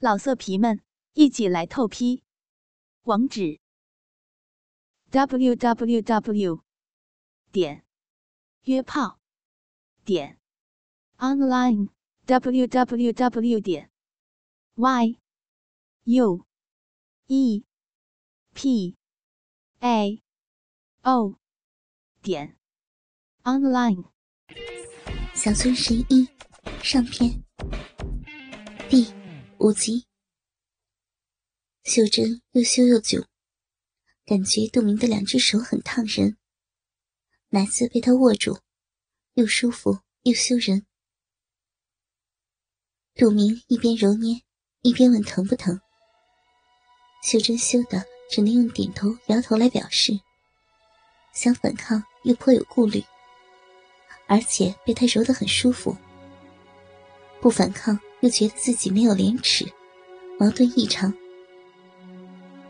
老色皮们，一起来透批！网址：w w w 点约炮点 online w w w 点 y u e p a o 点 online。小村十一上篇第。无极，秀珍又羞又窘，感觉杜明的两只手很烫人，奶子被他握住，又舒服又羞人。杜明一边揉捏，一边问疼不疼。秀珍羞的只能用点头摇头来表示，想反抗又颇有顾虑，而且被他揉得很舒服，不反抗。又觉得自己没有廉耻，矛盾异常，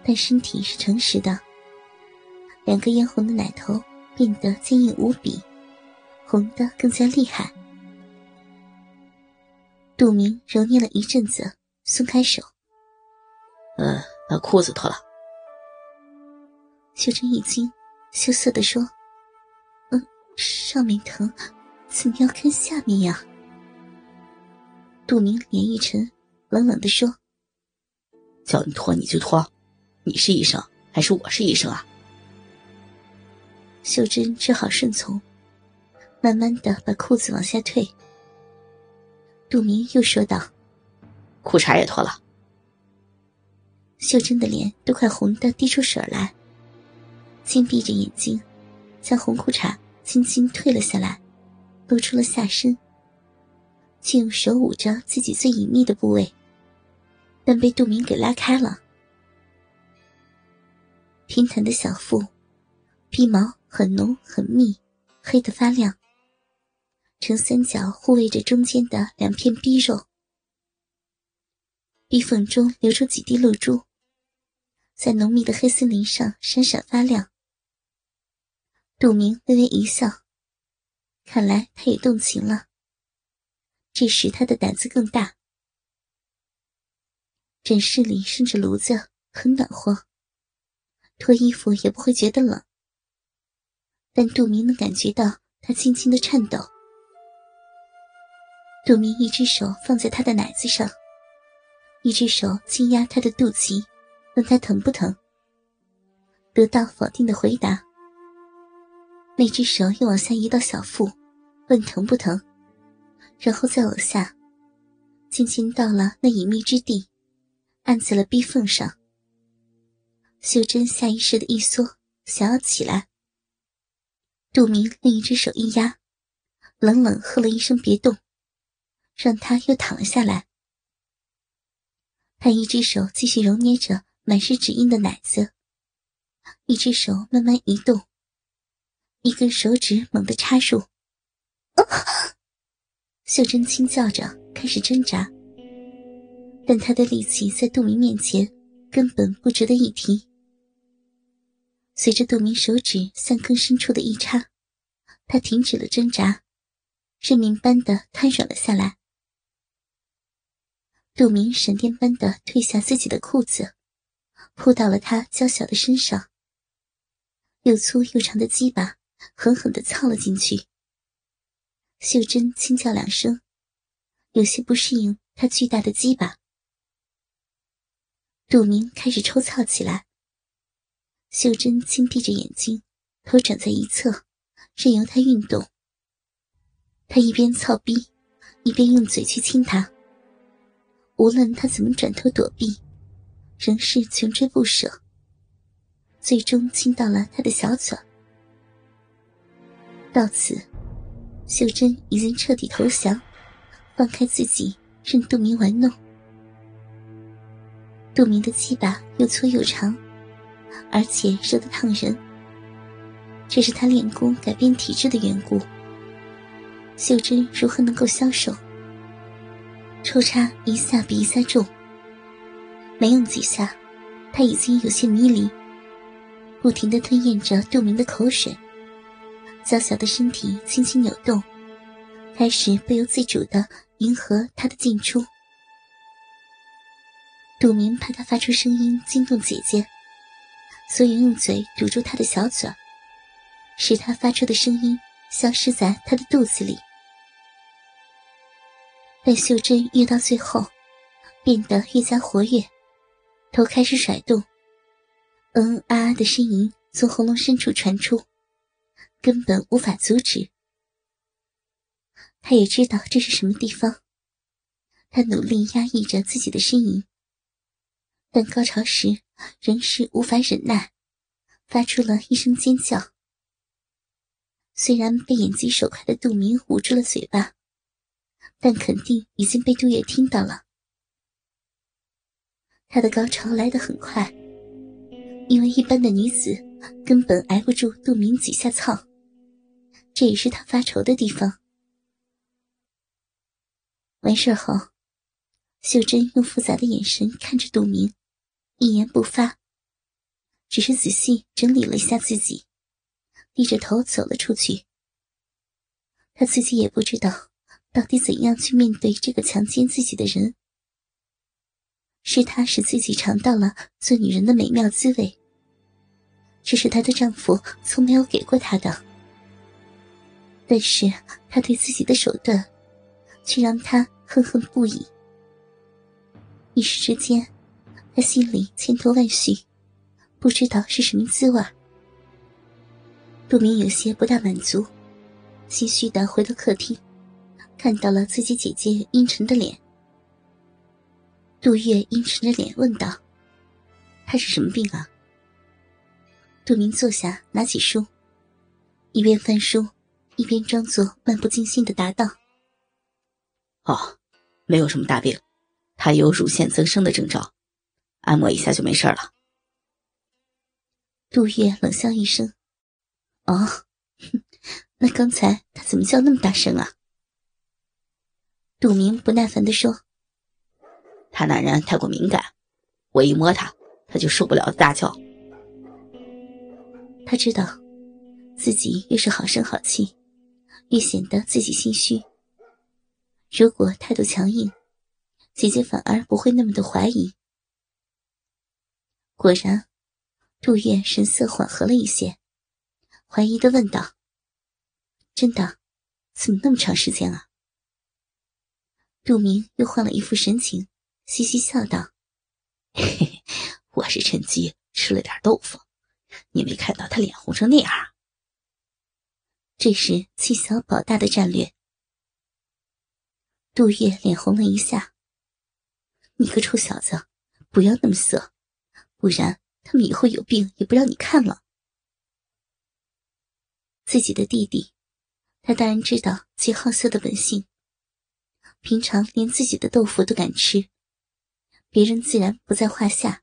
但身体是诚实的。两个嫣红的奶头变得坚硬无比，红的更加厉害。杜明揉捏了一阵子，松开手，嗯，把裤子脱了。秀珍一惊，羞涩的说：“嗯，上面疼，怎么要看下面呀？”杜明脸一沉，冷冷的说：“叫你脱你就脱，你是医生还是我是医生啊？”秀珍只好顺从，慢慢的把裤子往下退。杜明又说道：“裤衩也脱了。”秀珍的脸都快红的滴出水来，紧闭着眼睛，将红裤衩轻轻退了下来，露出了下身。竟用手捂着自己最隐秘的部位，但被杜明给拉开了。平坦的小腹，鼻毛很浓很密，黑得发亮。呈三角护卫着中间的两片逼肉，逼缝中流出几滴露珠，在浓密的黑森林上闪闪发亮。杜明微微一笑，看来他也动情了。这时他的胆子更大。诊室里生着炉子，很暖和，脱衣服也不会觉得冷。但杜明能感觉到他轻轻的颤抖。杜明一只手放在他的奶子上，一只手轻压他的肚脐，问他疼不疼。得到否定的回答。那只手又往下移到小腹，问疼不疼。然后再往下，轻轻到了那隐秘之地，按在了逼缝上。秀珍下意识的一缩，想要起来。杜明另一只手一压，冷冷喝了一声“别动”，让他又躺了下来。他一只手继续揉捏着满是指印的奶子，一只手慢慢移动，一根手指猛地插入。秀珍轻叫着，开始挣扎，但她的力气在杜明面前根本不值得一提。随着杜明手指向更深处的一插，她停止了挣扎，认命般的瘫软了下来。杜明闪电般的褪下自己的裤子，扑到了她娇小的身上，又粗又长的鸡巴狠狠的操了进去。秀珍轻叫两声，有些不适应他巨大的鸡巴。杜明开始抽操起来。秀珍轻闭着眼睛，头转在一侧，任由他运动。他一边操逼，一边用嘴去亲他。无论他怎么转头躲避，仍是穷追不舍。最终亲到了他的小嘴。到此。秀珍已经彻底投降，放开自己，任杜明玩弄。杜明的鸡巴又粗又长，而且热得烫人。这是他练功改变体质的缘故。秀珍如何能够消受？抽插一下比一下重，没用几下，他已经有些迷离，不停的吞咽着杜明的口水。娇小的身体轻轻扭动，开始不由自主的迎合他的进出。杜明怕他发出声音惊动姐姐，所以用嘴堵住他的小嘴，使他发出的声音消失在他的肚子里。但秀珍越到最后，变得越加活跃，头开始甩动，嗯啊啊的呻吟从喉咙深处传出，根本无法阻止。他也知道这是什么地方，他努力压抑着自己的呻吟。但高潮时仍是无法忍耐，发出了一声尖叫。虽然被眼疾手快的杜明捂住了嘴巴，但肯定已经被杜月听到了。他的高潮来得很快，因为一般的女子根本挨不住杜明几下操，这也是他发愁的地方。完事后，秀珍用复杂的眼神看着杜明。一言不发，只是仔细整理了一下自己，低着头走了出去。他自己也不知道到底怎样去面对这个强奸自己的人。是他使自己尝到了做女人的美妙滋味，这是她的丈夫从没有给过她的。但是她对自己的手段，却让她恨恨不已。一时之间。他心里千头万绪，不知道是什么滋味。杜明有些不大满足，心虚的回到客厅，看到了自己姐姐阴沉的脸。杜月阴沉着脸问道：“她是什么病啊？”杜明坐下，拿起书，一边翻书，一边装作漫不经心的答道：“哦，没有什么大病，他有乳腺增生的征兆。”按摩一下就没事了。杜月冷笑一声：“哦，那刚才他怎么叫那么大声啊？”杜明不耐烦地说：“他男人太过敏感，我一摸他，他就受不了大叫。他知道，自己越是好声好气，越显得自己心虚。如果态度强硬，姐姐反而不会那么的怀疑。”果然，杜月神色缓和了一些，怀疑的问道：“真的？怎么那么长时间啊？”杜明又换了一副神情，嘻嘻笑道：“嘿嘿，我是趁机吃了点豆腐，你没看到他脸红成那样？这是欺小保大的战略。”杜月脸红了一下：“你个臭小子，不要那么色！”不然，他们以后有病也不让你看了。自己的弟弟，他当然知道其好色的本性。平常连自己的豆腐都敢吃，别人自然不在话下。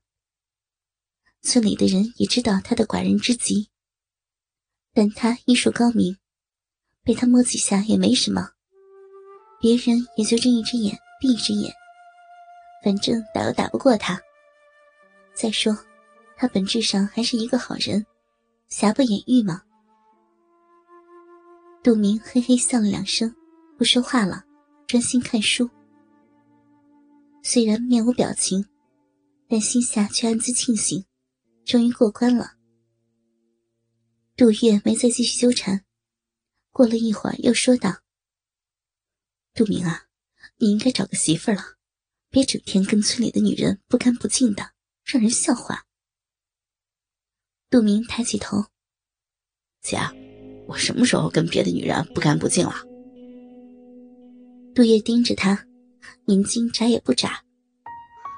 村里的人也知道他的寡人之极，但他医术高明，被他摸几下也没什么，别人也就睁一只眼闭一只眼，反正打又打不过他。再说，他本质上还是一个好人，瑕不掩瑜嘛。杜明嘿嘿笑了两声，不说话了，专心看书。虽然面无表情，但心下却暗自庆幸，终于过关了。杜月没再继续纠缠，过了一会儿又说道：“杜明啊，你应该找个媳妇了，别整天跟村里的女人不干不净的。”让人笑话。杜明抬起头：“姐，我什么时候跟别的女人不干不净了？”杜月盯着他，眼睛眨也不眨，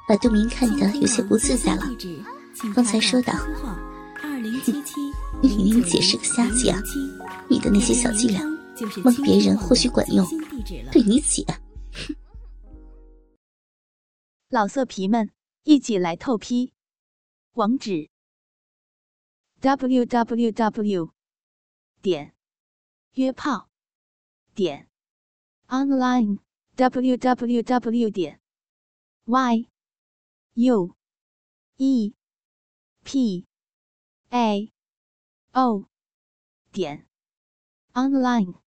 把杜明看得有些不自在了。方才说道：“你明明姐是个瞎子啊！你的那些小伎俩，蒙别人或许管用，对你姐，哼！”老色皮们。一起来透批，网址：w w w 点约炮点 online w w w 点 y u e p a o 点 online。